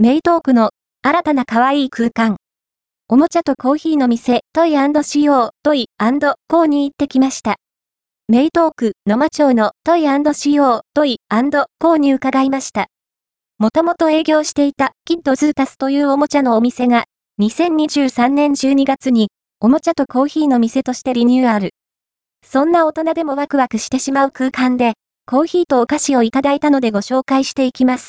メイトークの新たな可愛い空間。おもちゃとコーヒーの店、トイ &CO、トイコーに行ってきました。メイトーク、野間町のトイ &CO、トイコーに伺いました。もともと営業していたキッドズータスというおもちゃのお店が、2023年12月に、おもちゃとコーヒーの店としてリニューアル。そんな大人でもワクワクしてしまう空間で、コーヒーとお菓子をいただいたのでご紹介していきます。